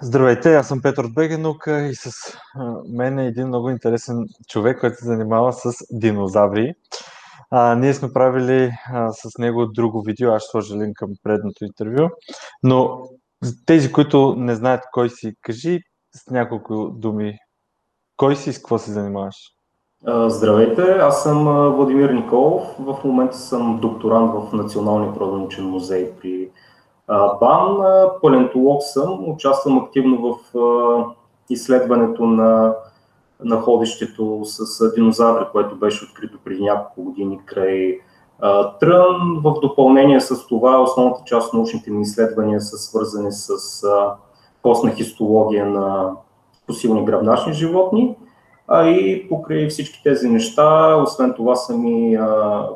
Здравейте, аз съм Петър от Бегенука и с мен е един много интересен човек, който се занимава с динозаври. А, ние сме правили а, с него друго видео, аз ще сложа линк към предното интервю, но тези, които не знаят кой си, кажи с няколко думи, кой си и с какво се занимаваш? Здравейте, аз съм Владимир Николов. В момента съм докторант в Националния природонаучен музей при БАН. Палеонтолог съм, участвам активно в изследването на находището с динозаври, което беше открито преди няколко години край Трън. В допълнение с това, основната част от научните ми изследвания са свързани с костна хистология на посилни гръбначни животни. А и покрай всички тези неща, освен това съм и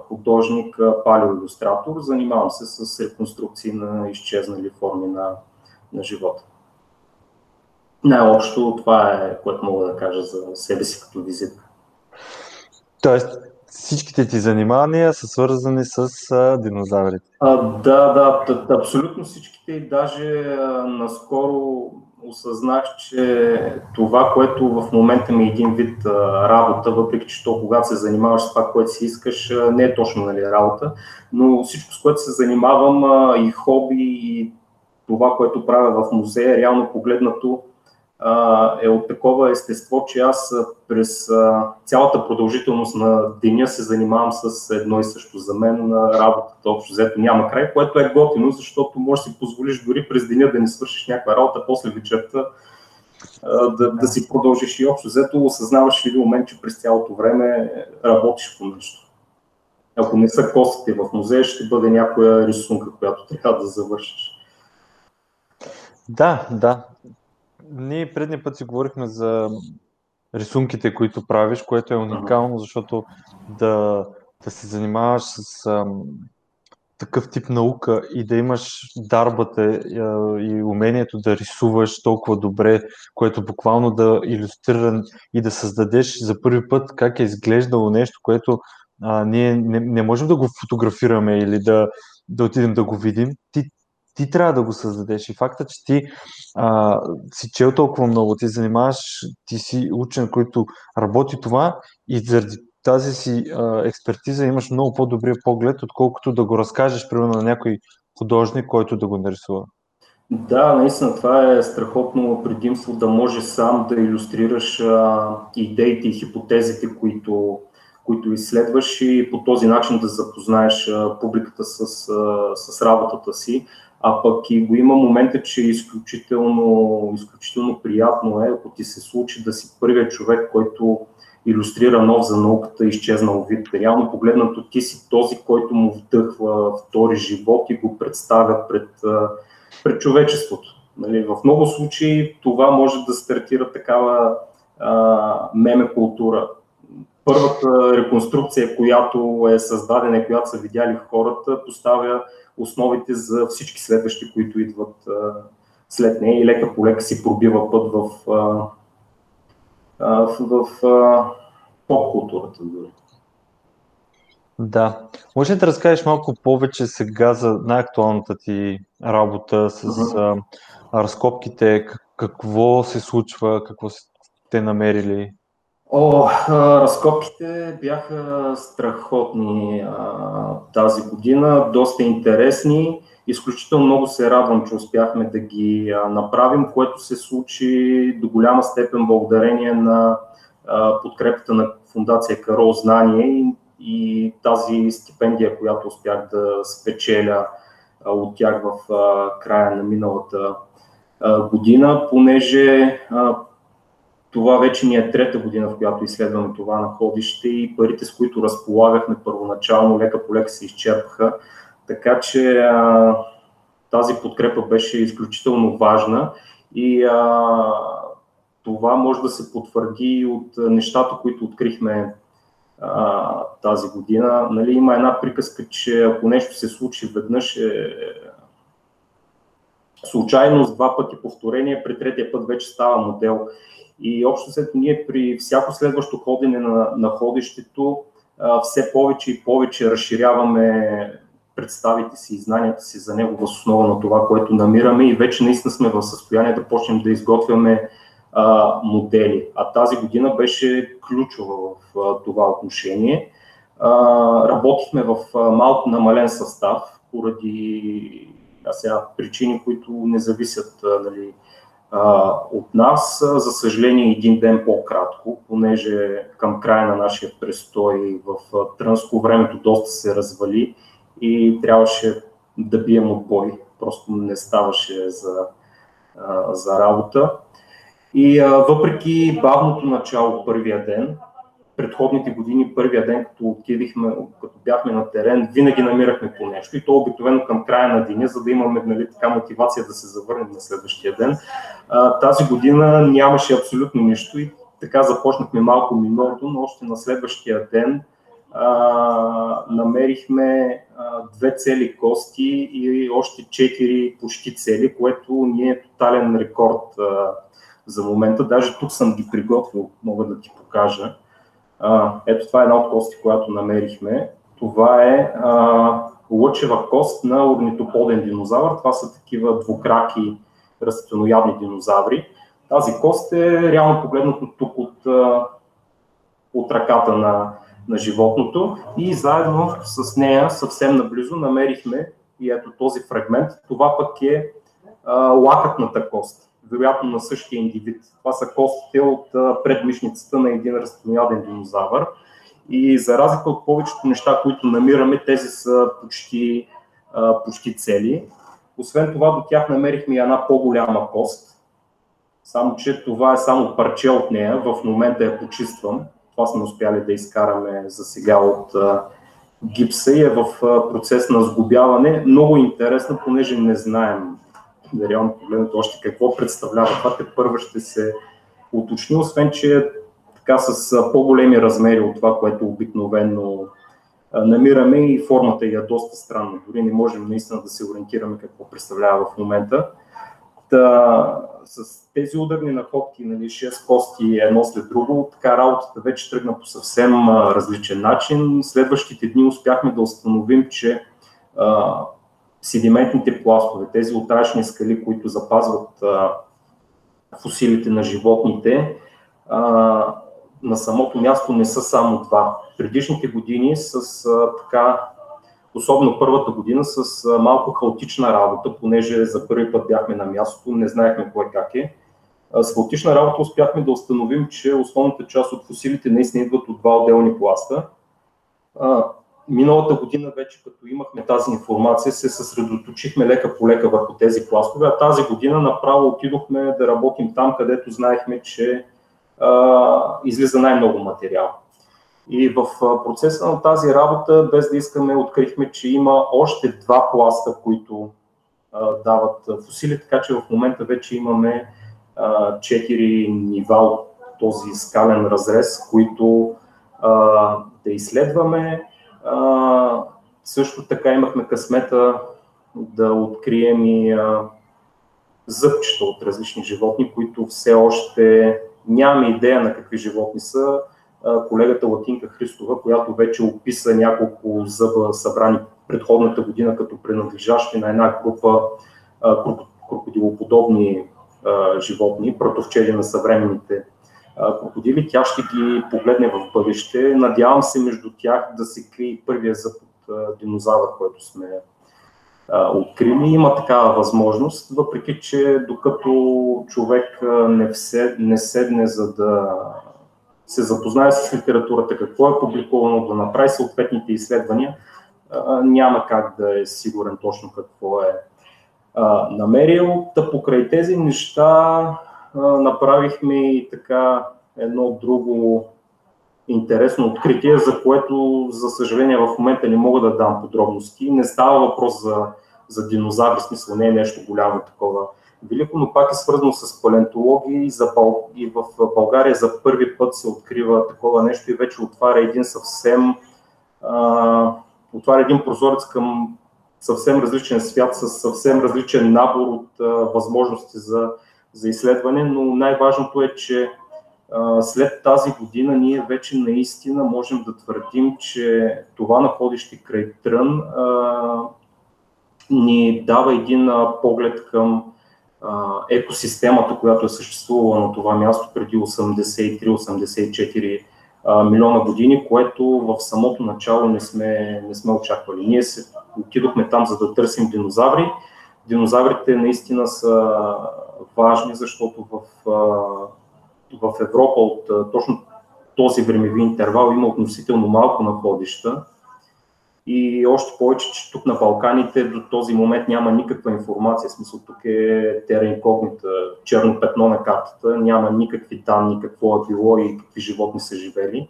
художник, палеоиллюстратор, занимавам се с реконструкции на изчезнали форми на, на живота. Най-общо това е, което мога да кажа за себе си като визитка. Тоест, всичките ти занимания са свързани с а, динозаврите? А, да, да, абсолютно всичките и даже а, наскоро осъзнах, че това, което в момента ми е един вид работа, въпреки че то, когато се занимаваш с това, което си искаш, не е точно нали, работа, но всичко, с което се занимавам и хоби, и това, което правя в музея, реално погледнато, е от такова естество, че аз през цялата продължителност на деня се занимавам с едно и също. За мен работата общо взето няма край, което е готино, защото можеш да си позволиш дори през деня да не свършиш някаква работа, после вечерта да, да си продължиш и общо взето осъзнаваш в един момент, че през цялото време работиш по нещо. Ако не са костите в музея, ще бъде някоя рисунка, която трябва да завършиш. Да, да ние предния път си говорихме за рисунките, които правиш, което е уникално, защото да, да се занимаваш с ам, такъв тип наука и да имаш дарбата а, и умението да рисуваш толкова добре, което буквално да иллюстрира и да създадеш за първи път как е изглеждало нещо, което а, ние не, не можем да го фотографираме или да, да отидем да го видим. Ти ти трябва да го създадеш. И факта, че ти а, си чел толкова много, ти занимаваш, ти си учен, който работи това и заради тази си а, експертиза имаш много по-добрия поглед, отколкото да го разкажеш, примерно, на някой художник, който да го нарисува. Да, наистина това е страхотно предимство да можеш сам да иллюстрираш а, идеите и хипотезите, които, които изследваш и по този начин да запознаеш а, публиката с, а, с работата си. А пък и го има момента, че изключително, изключително приятно е, ако ти се случи да си първият човек, който иллюстрира нов за науката изчезнал вид. Реално погледнато ти си този, който му вдъхва втори живот и го представя пред, пред човечеството. Нали, в много случаи това може да стартира такава а, меме култура. Първата реконструкция, която е създадена която са видяли хората, поставя основите за всички следващи, които идват след нея и лека по лека си пробива път в, в, в, в поп-културата дори. Да. Може ли да разкажеш малко повече сега за най-актуалната ти работа с uh-huh. а, разкопките, какво се случва, какво сте намерили? О, разкопките бяха страхотни тази година, доста интересни. Изключително много се радвам, че успяхме да ги направим, което се случи. До голяма степен благодарение на подкрепата на Фундация Карол Знание и, тази стипендия, която успях да спечеля от тях в края на миналата година, понеже това вече ни е трета година, в която изследваме това находище и парите, с които разполагахме първоначално, лека по лека се изчерпаха. Така че а, тази подкрепа беше изключително важна и а, това може да се потвърди от нещата, които открихме а, тази година. Нали, има една приказка, че ако нещо се случи веднъж е случайност, два пъти повторение, при третия път вече става модел. И общо след ние при всяко следващо ходене на находището все повече и повече разширяваме представите си и знанията си за него в основа на това, което намираме и вече наистина сме в състояние да почнем да изготвяме а, модели. А тази година беше ключова в а, това отношение. А, работихме в а, малко намален състав, поради а сега, причини, които не зависят нали, от нас. За съжаление, един ден по-кратко, понеже към края на нашия престой в Трънско времето доста се развали и трябваше да бием отбой. Просто не ставаше за, за работа. И въпреки бавното начало първия ден, предходните години, първия ден, като отидихме, като бяхме на терен, винаги намирахме по нещо и то обикновено към края на деня, за да имаме нали, така мотивация да се завърнем на следващия ден. А, тази година нямаше абсолютно нищо и така започнахме малко миналото, но още на следващия ден а, намерихме а, две цели кости и още четири почти цели, което ни е тотален рекорд а, за момента. Даже тук съм ги приготвил, мога да ти покажа. Ето това е една от кости, която намерихме. Това е а, лъчева кост на орнитоподен динозавър. Това са такива двукраки растителноядни динозаври. Тази кост е реално погледнато тук от, от ръката на, на животното и заедно с нея съвсем наблизо намерихме и ето този фрагмент. Това пък е а, лакътната кост вероятно на същия индивид. Това са костите от предмишницата на един растителнояден динозавър. И за разлика от повечето неща, които намираме, тези са почти, почти цели. Освен това, до тях намерихме една по-голяма кост. Само, че това е само парче от нея. В момента я почиствам. Това сме успяли да изкараме за сега от гипса и е в процес на сгубяване. Много интересно, понеже не знаем реално погледнато още какво представлява това, те първо ще се уточни, освен че така с по-големи размери от това, което обикновено намираме и формата е доста странна. Дори не можем наистина да се ориентираме какво представлява в момента. Та, с тези ударни находки, нали, 6 кости едно след друго, така работата вече тръгна по съвсем различен начин. Следващите дни успяхме да установим, че седиментните пластове, тези отрашни скали, които запазват фусилите на животните, на самото място не са само два. Предишните години с така, особено първата година, с малко хаотична работа, понеже за първи път бяхме на мястото, не знаехме кое как е. С хаотична работа успяхме да установим, че основната част от фусилите наистина идват от два отделни пласта миналата година вече като имахме тази информация, се съсредоточихме лека по лека върху тези пластове, а тази година направо отидохме да работим там, където знаехме, че а, излиза най-много материал. И в процеса на тази работа, без да искаме, открихме, че има още два пласта, които а, дават фусили, така че в момента вече имаме четири нива от този скален разрез, които а, да изследваме, също така имахме късмета да открием и а, зъбчета от различни животни, които все още нямаме идея на какви животни са. А, колегата Латинка Христова, която вече описа няколко зъба събрани предходната година като принадлежащи на една група крокодилоподобни животни, протовчели на съвременните крокодили, тя ще ги погледне в бъдеще. Надявам се между тях да се крие първия зъб от динозавър, който сме открили. Има такава възможност, въпреки че докато човек не, все, не седне за да се запознае с литературата, какво е публикувано, да направи съответните изследвания, няма как да е сигурен точно какво е намерил. Та покрай тези неща направихме и така едно друго интересно откритие, за което, за съжаление, в момента не мога да дам подробности. Не става въпрос за, за динозаври, смисъл не е нещо голямо такова велико, но пак е свързано с палеонтология и, за и в България за първи път се открива такова нещо и вече отваря един съвсем а, отваря един прозорец към съвсем различен свят с съвсем различен набор от а, възможности за за изследване, но най-важното е, че след тази година ние вече наистина можем да твърдим, че това находище край Трън ни дава един поглед към екосистемата, която е съществувала на това място преди 83-84 милиона години, което в самото начало не сме, не сме очаквали. Ние се отидохме там, за да търсим динозаври. Динозаврите наистина са важни, защото в, в Европа от точно този времеви интервал има относително малко находища и още повече, че тук на Балканите до този момент няма никаква информация. В смисъл тук е тера черно петно на картата, няма никакви данни какво е било и какви животни са живели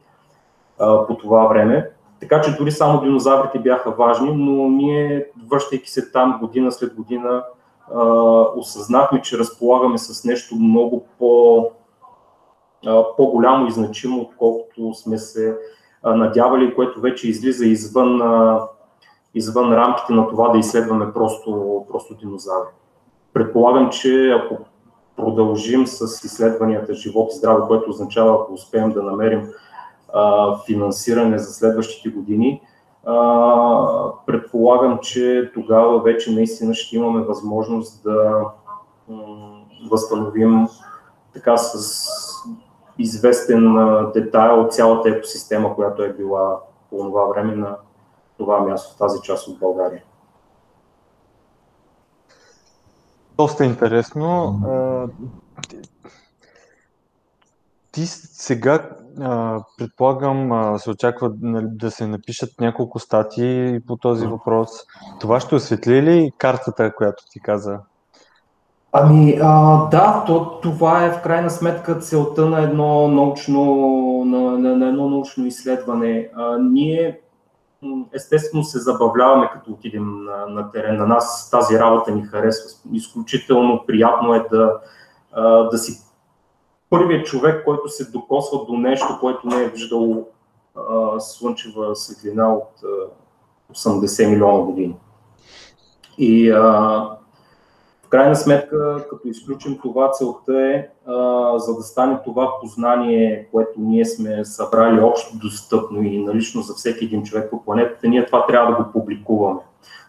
а, по това време. Така че дори само динозаврите бяха важни, но ние, връщайки се там година след година, осъзнахме, че разполагаме с нещо много по, по-голямо и значимо, отколкото сме се надявали, което вече излиза извън, извън рамките на това да изследваме просто, просто динозаври. Предполагам, че ако продължим с изследванията живот и здраве, което означава, ако успеем да намерим финансиране за следващите години, предполагам, че тогава вече наистина ще имаме възможност да възстановим така с известен детайл от цялата екосистема, която е била по това време на това място, в тази част от България. Доста интересно. Ти сега, предполагам, се очаква нали, да се напишат няколко статии по този въпрос. Това ще осветли ли картата, която ти каза? Ами а, да, то, това е в крайна сметка целта на едно научно, на, на, на едно научно изследване. А, ние естествено се забавляваме като отидем на, на терен. На нас тази работа ни харесва. Изключително приятно е да, да си първият човек, който се докосва до нещо, което не е виждал слънчева светлина от а, 80 милиона години. И а, крайна сметка, като изключим това, целта е, а, за да стане това познание, което ние сме събрали общо достъпно и налично за всеки един човек по планетата, ние това трябва да го публикуваме.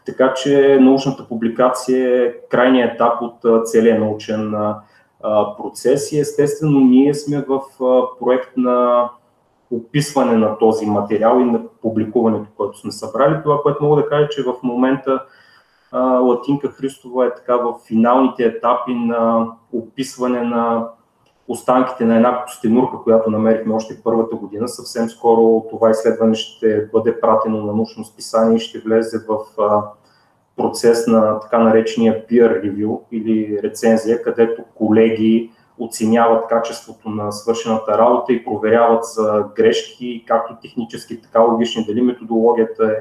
Така че научната публикация е крайният етап от целия научен а, процес и естествено ние сме в проект на описване на този материал и на публикуването, което сме събрали. Това, което мога да кажа, че в момента Латинка Христова е така в финалните етапи на описване на останките на една костенурка, която намерихме още първата година. Съвсем скоро това изследване ще бъде пратено на научно списание и ще влезе в процес на така наречения peer review или рецензия, където колеги оценяват качеството на свършената работа и проверяват за грешки, както технически, така логични, дали методологията е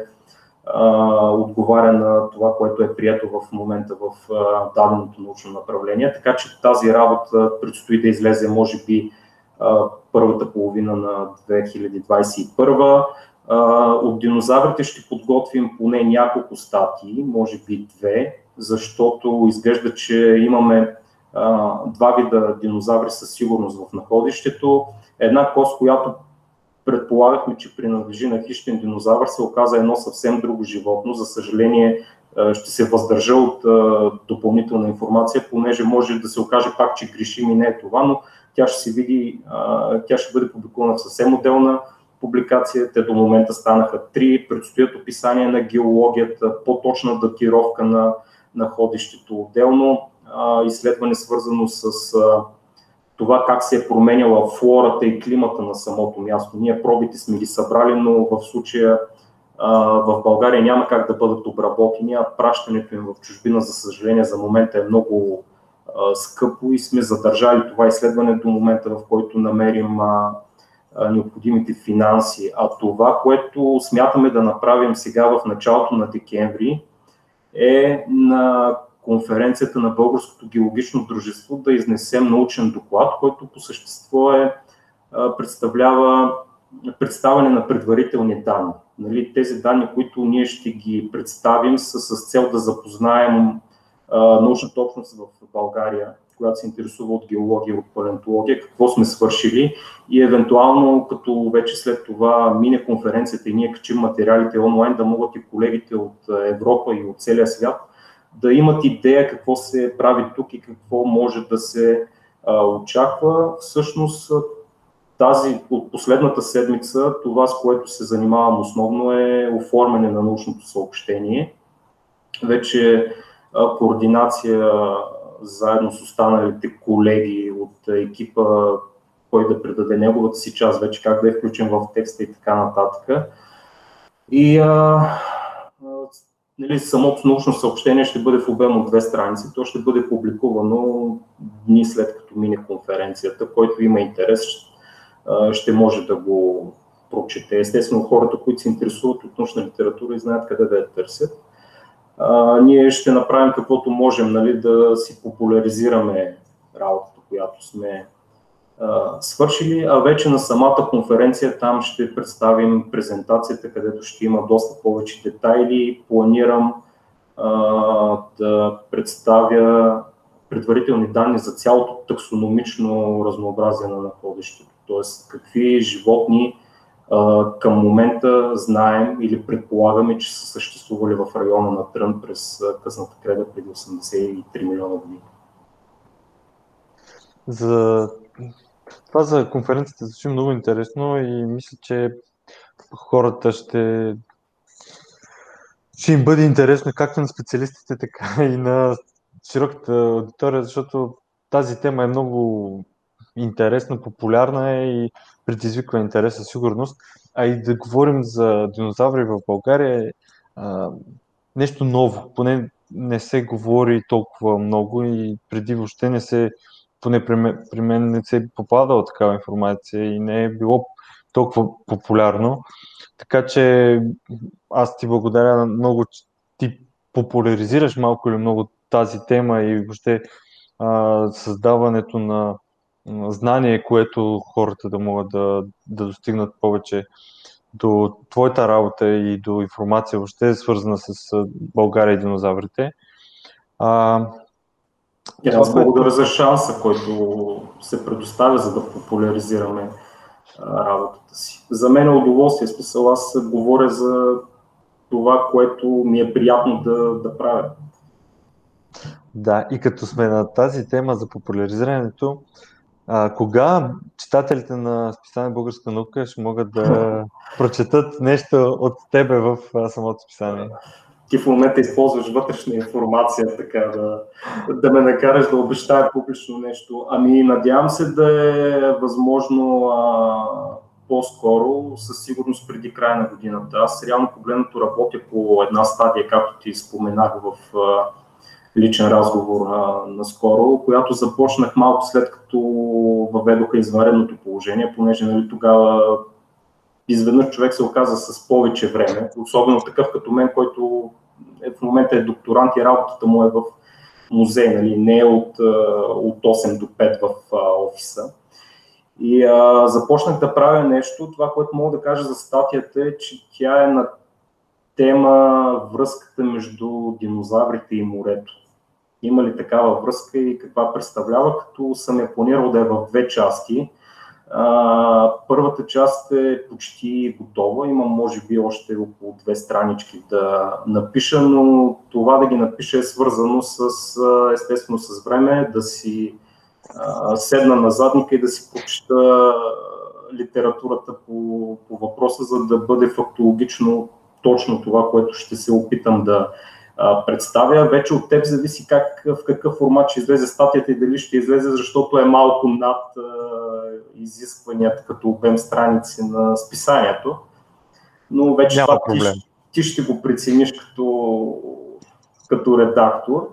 отговаря на това, което е прието в момента в даденото научно направление. Така че тази работа предстои да излезе, може би, първата половина на 2021. От динозаврите ще подготвим поне няколко статии, може би две, защото изглежда, че имаме два вида динозаври със сигурност в находището. Една кост, която предполагахме, че принадлежи на хищен динозавър, се оказа едно съвсем друго животно. За съжаление, ще се въздържа от допълнителна информация, понеже може да се окаже пак, че грешим и не е това, но тя ще се види, тя ще бъде публикувана в съвсем отделна публикация. Те до момента станаха три, предстоят описание на геологията, по-точна датировка на находището отделно, изследване свързано с това как се е променяла флората и климата на самото място. Ние пробите сме ги събрали, но в случая в България няма как да бъдат обработени, а пращането им в чужбина, за съжаление, за момента е много скъпо и сме задържали това изследване до момента, в който намерим необходимите финанси. А това, което смятаме да направим сега в началото на декември, е на конференцията на Българското геологично дружество да изнесем научен доклад, който по същество е, представлява представяне на предварителни данни. Нали, тези данни, които ние ще ги представим, са с цел да запознаем научната общност в България, която се интересува от геология, от палеонтология, какво сме свършили и евентуално, като вече след това мине конференцията и ние качим материалите онлайн, да могат и колегите от Европа и от целия свят да имат идея какво се прави тук и какво може да се а, очаква. Всъщност тази от последната седмица, това с което се занимавам основно е оформяне на научното съобщение. Вече координация заедно с останалите колеги от екипа, кой да предаде неговата си част, вече как да е включен в текста и така нататък. И а, нали, самото научно съобщение ще бъде в обем от две страници. То ще бъде публикувано дни след като мине конференцията. Който има интерес, ще може да го прочете. Естествено, хората, които се интересуват от научна литература и знаят къде да я търсят. Ние ще направим каквото можем нали, да си популяризираме работата, която сме свършили, а вече на самата конференция там ще представим презентацията, където ще има доста повече детайли. Планирам да представя предварителни данни за цялото таксономично разнообразие на находището. Т.е. какви животни към момента знаем или предполагаме, че са съществували в района на Трън през късната креда преди 83 милиона години. За това за конференцията звучи много интересно и мисля, че хората ще, ще им бъде интересно както на специалистите, така и на широката аудитория, защото тази тема е много интересна, популярна е и предизвиква интерес със сигурност. А и да говорим за динозаври в България е нещо ново. Поне не се говори толкова много и преди въобще не се поне при мен, при мен не се е попадала такава информация и не е било толкова популярно. Така че аз ти благодаря много, че ти популяризираш малко или много тази тема и въобще а, създаването на знание, което хората да могат да, да достигнат повече до твоята работа и до информация въобще свързана с България и динозаврите. А, и аз благодаря за шанса, който се предоставя, за да популяризираме работата си. За мен е удоволствие, смисъл аз говоря за това, което ми е приятно да, да правя. Да, и като сме на тази тема за популяризирането, а, кога читателите на списание Българска наука ще могат да прочетат нещо от тебе в самото списание? ти в момента използваш вътрешна информация, така да, да ме накараш да обещая публично нещо. Ами, надявам се да е възможно а, по-скоро, със сигурност преди края на годината. Аз реално погледнато работя по една стадия, както ти споменах в а, личен разговор а, наскоро, която започнах малко след като въведоха изваредното положение, понеже нали, тогава изведнъж човек се оказа с повече време, особено такъв като мен, който е, в момента е докторант и работата му е в музей, нали, не е от, от 8 до 5 в офиса. И а, започнах да правя нещо. Това, което мога да кажа за статията е, че тя е на тема връзката между динозаврите и морето. Има ли такава връзка и каква представлява, като съм я планирал да е в две части. А, първата част е почти готова. Имам, може би, още около две странички да напиша, но това да ги напиша е свързано с, естествено, с време, да си а, седна на задника и да си прочита литературата по, по въпроса, за да бъде фактологично точно това, което ще се опитам да, представя. Вече от теб зависи как, в какъв формат ще излезе статията и дали ще излезе, защото е малко над изискванията като обем страници на списанието. Но вече Няма това проблем. ти, ти ще го прецениш като, като редактор.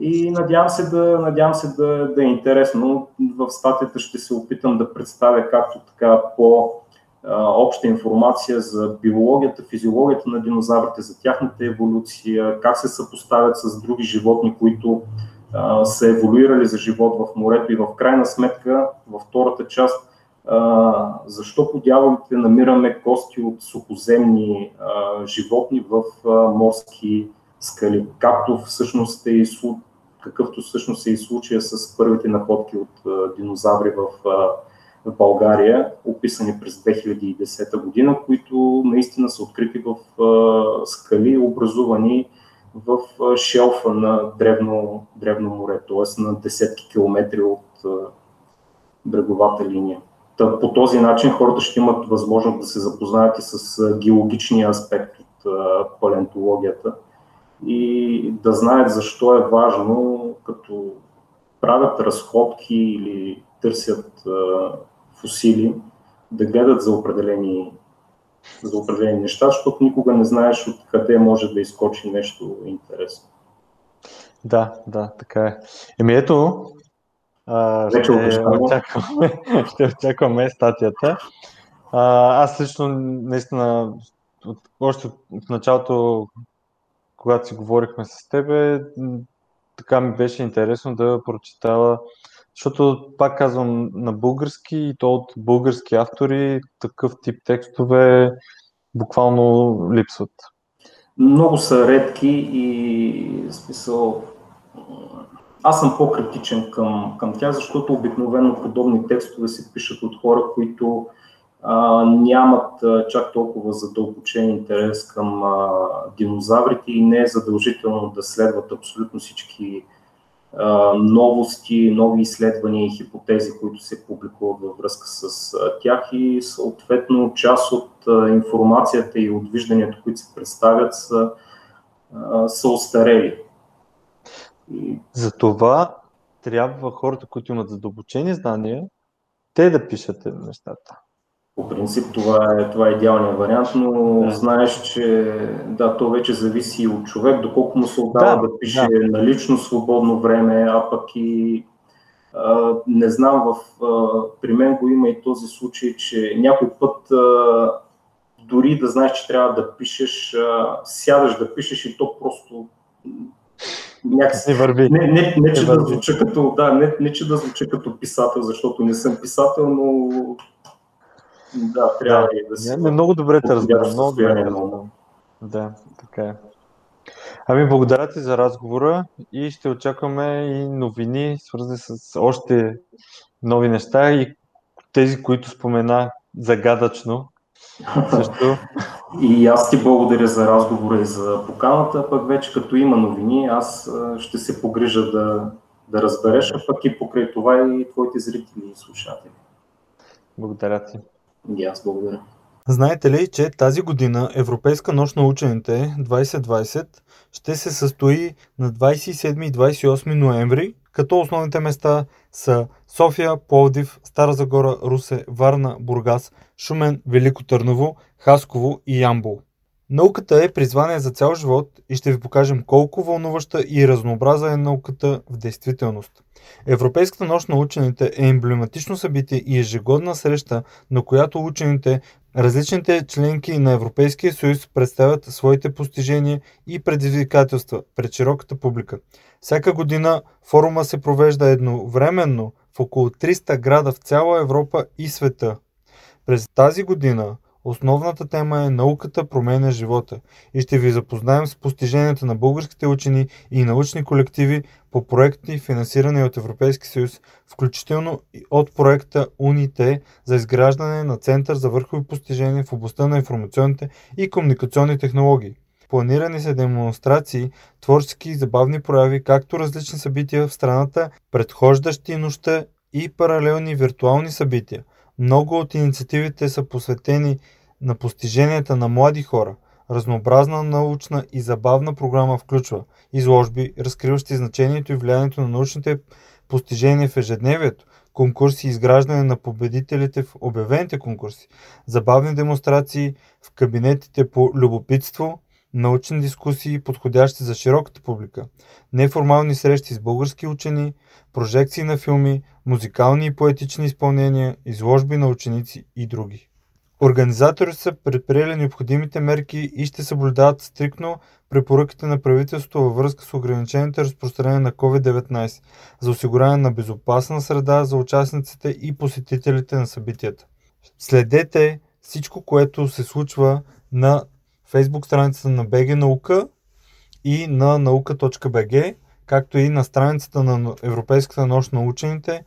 И надявам се, да, надявам се да, да е интересно. В статията ще се опитам да представя както така по обща информация за биологията, физиологията на динозаврите, за тяхната еволюция, как се съпоставят с други животни, които са еволюирали за живот в морето. И в крайна сметка, във втората част, защо по дяволите намираме кости от сухоземни животни в морски скали, както всъщност е и какъвто всъщност е и случая с първите находки от динозаври в, в България, описани през 2010 година, които наистина са открити в скали, образувани в шелфа на древно, древно море, т.е. на десетки километри от бреговата линия. Та, по този начин хората ще имат възможност да се запознаят и с геологичния аспект от палеонтологията и да знаят защо е важно, като правят разходки или търсят фусили, да гледат за определени, за определени неща, защото никога не знаеш откъде може да изкочи нещо интересно. Да, да, така е. Еми ето, а, ще, очакваме, ще очакваме статията. А, аз лично наистина от, още от началото, когато си говорихме с тебе, така ми беше интересно да прочитава, защото пак казвам на български и то от български автори такъв тип текстове буквално липсват. Много са редки и смисъл аз съм по-критичен към, към тях, защото обикновено подобни текстове се пишат от хора, които а, нямат а, чак толкова задълбочен интерес към а, динозаврите и не е задължително да следват абсолютно всички новости, нови изследвания и хипотези, които се публикуват във връзка с тях и съответно част от информацията и от вижданията, които се представят са, са устарели. Затова трябва хората, които имат задълбочени знания, те да пишат нещата. По принцип това е, това е идеалният вариант, но да. знаеш, че да, то вече зависи от човек, доколко му се отдава да, да пише да. на лично свободно време, а пък и а, не знам, в, а, при мен го има и този случай, че някой път а, дори да знаеш, че трябва да пишеш, а, сядаш да пишеш и то просто някакси, върви. Не, не, не, че да звуча като, да, не, не, че да звуча като писател, защото не съм писател, но да, трябва да, и да си. Не, много добре те разбирам. Много добре много. Да, така е. Ами, благодаря ти за разговора и ще очакваме и новини, свързани с още нови неща и тези, които спомена загадъчно. Също. И аз ти благодаря за разговора и за поканата, пък вече като има новини, аз ще се погрижа да, да разбереш, а пък и покрай това и твоите зрители и слушатели. Благодаря ти. И аз благодаря. Знаете ли, че тази година Европейска нощ на учените 2020 ще се състои на 27 и 28 ноември, като основните места са София, Пловдив, Стара Загора, Русе, Варна, Бургас, Шумен, Велико Търново, Хасково и Ямбол. Науката е призвание за цял живот и ще ви покажем колко вълнуваща и разнообраза е науката в действителност. Европейската нощ на учените е емблематично събитие и ежегодна среща, на която учените, различните членки на Европейския съюз представят своите постижения и предизвикателства пред широката публика. Всяка година форума се провежда едновременно в около 300 града в цяла Европа и света. През тази година Основната тема е Науката променя живота и ще ви запознаем с постиженията на българските учени и научни колективи по проекти, финансирани от Европейски съюз, включително от проекта УНИТЕ за изграждане на Център за върхови постижения в областта на информационните и комуникационни технологии. Планирани са демонстрации, творчески и забавни прояви, както различни събития в страната, предхождащи нощта и паралелни виртуални събития. Много от инициативите са посветени на постиженията на млади хора. Разнообразна научна и забавна програма включва изложби, разкриващи значението и влиянието на научните постижения в ежедневието, конкурси и изграждане на победителите в обявените конкурси, забавни демонстрации в кабинетите по любопитство, научни дискусии, подходящи за широката публика, неформални срещи с български учени, прожекции на филми, музикални и поетични изпълнения, изложби на ученици и други. Организаторите са предприели необходимите мерки и ще съблюдават стрикно препоръките на правителството във връзка с ограничените разпространение на COVID-19 за осигуряване на безопасна среда за участниците и посетителите на събитията. Следете всичко, което се случва на Facebook страницата на BG Наука и на наука.bg, както и на страницата на Европейската нощ на учените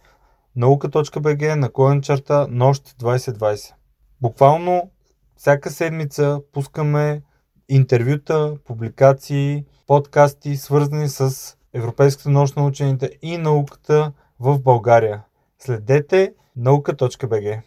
наука.bg наклонен черта нощ 2020. Буквално всяка седмица пускаме интервюта, публикации, подкасти, свързани с Европейската нощ на учените и науката в България. Следете наука.bg.